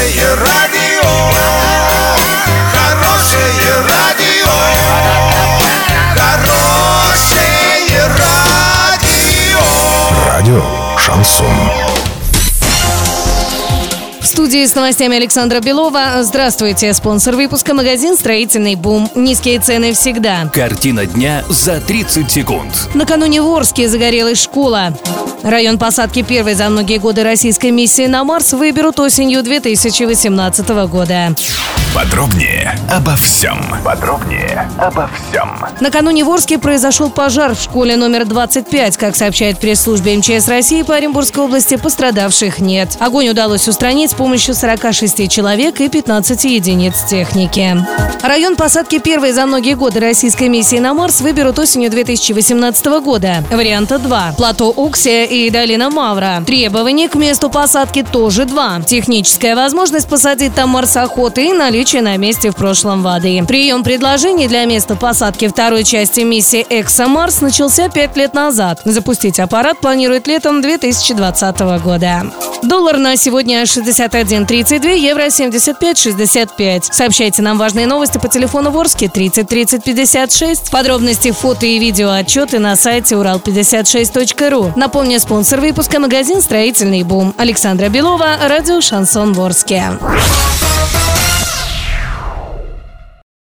Хорошее радио, хорошее радио, хорошее радио. Радио Шансон. В студии с новостями Александра Белова. Здравствуйте. Спонсор выпуска магазин «Строительный бум». Низкие цены всегда. Картина дня за 30 секунд. Накануне в Орске загорелась школа. Район посадки первой за многие годы российской миссии на Марс выберут осенью 2018 года. Подробнее обо всем. Подробнее обо всем. Накануне в Орске произошел пожар в школе номер 25. Как сообщает пресс-служба МЧС России по Оренбургской области, пострадавших нет. Огонь удалось устранить с помощью 46 человек и 15 единиц техники. Район посадки первой за многие годы российской миссии на Марс выберут осенью 2018 года. Варианта 2. Плато Уксия и долина Мавра. Требования к месту посадки тоже два. Техническая возможность посадить там марсоход и наличие на месте в прошлом воды. Прием предложений для места посадки второй части миссии «Эксомарс» начался пять лет назад. Запустить аппарат планирует летом 2020 года. Доллар на сегодня 61.32, евро 75.65. Сообщайте нам важные новости по телефону Ворске 30 30 56. Подробности, фото и видео отчеты на сайте урал56.ру. Напомню, спонсор выпуска магазин «Строительный бум». Александра Белова, радио «Шансон Ворске».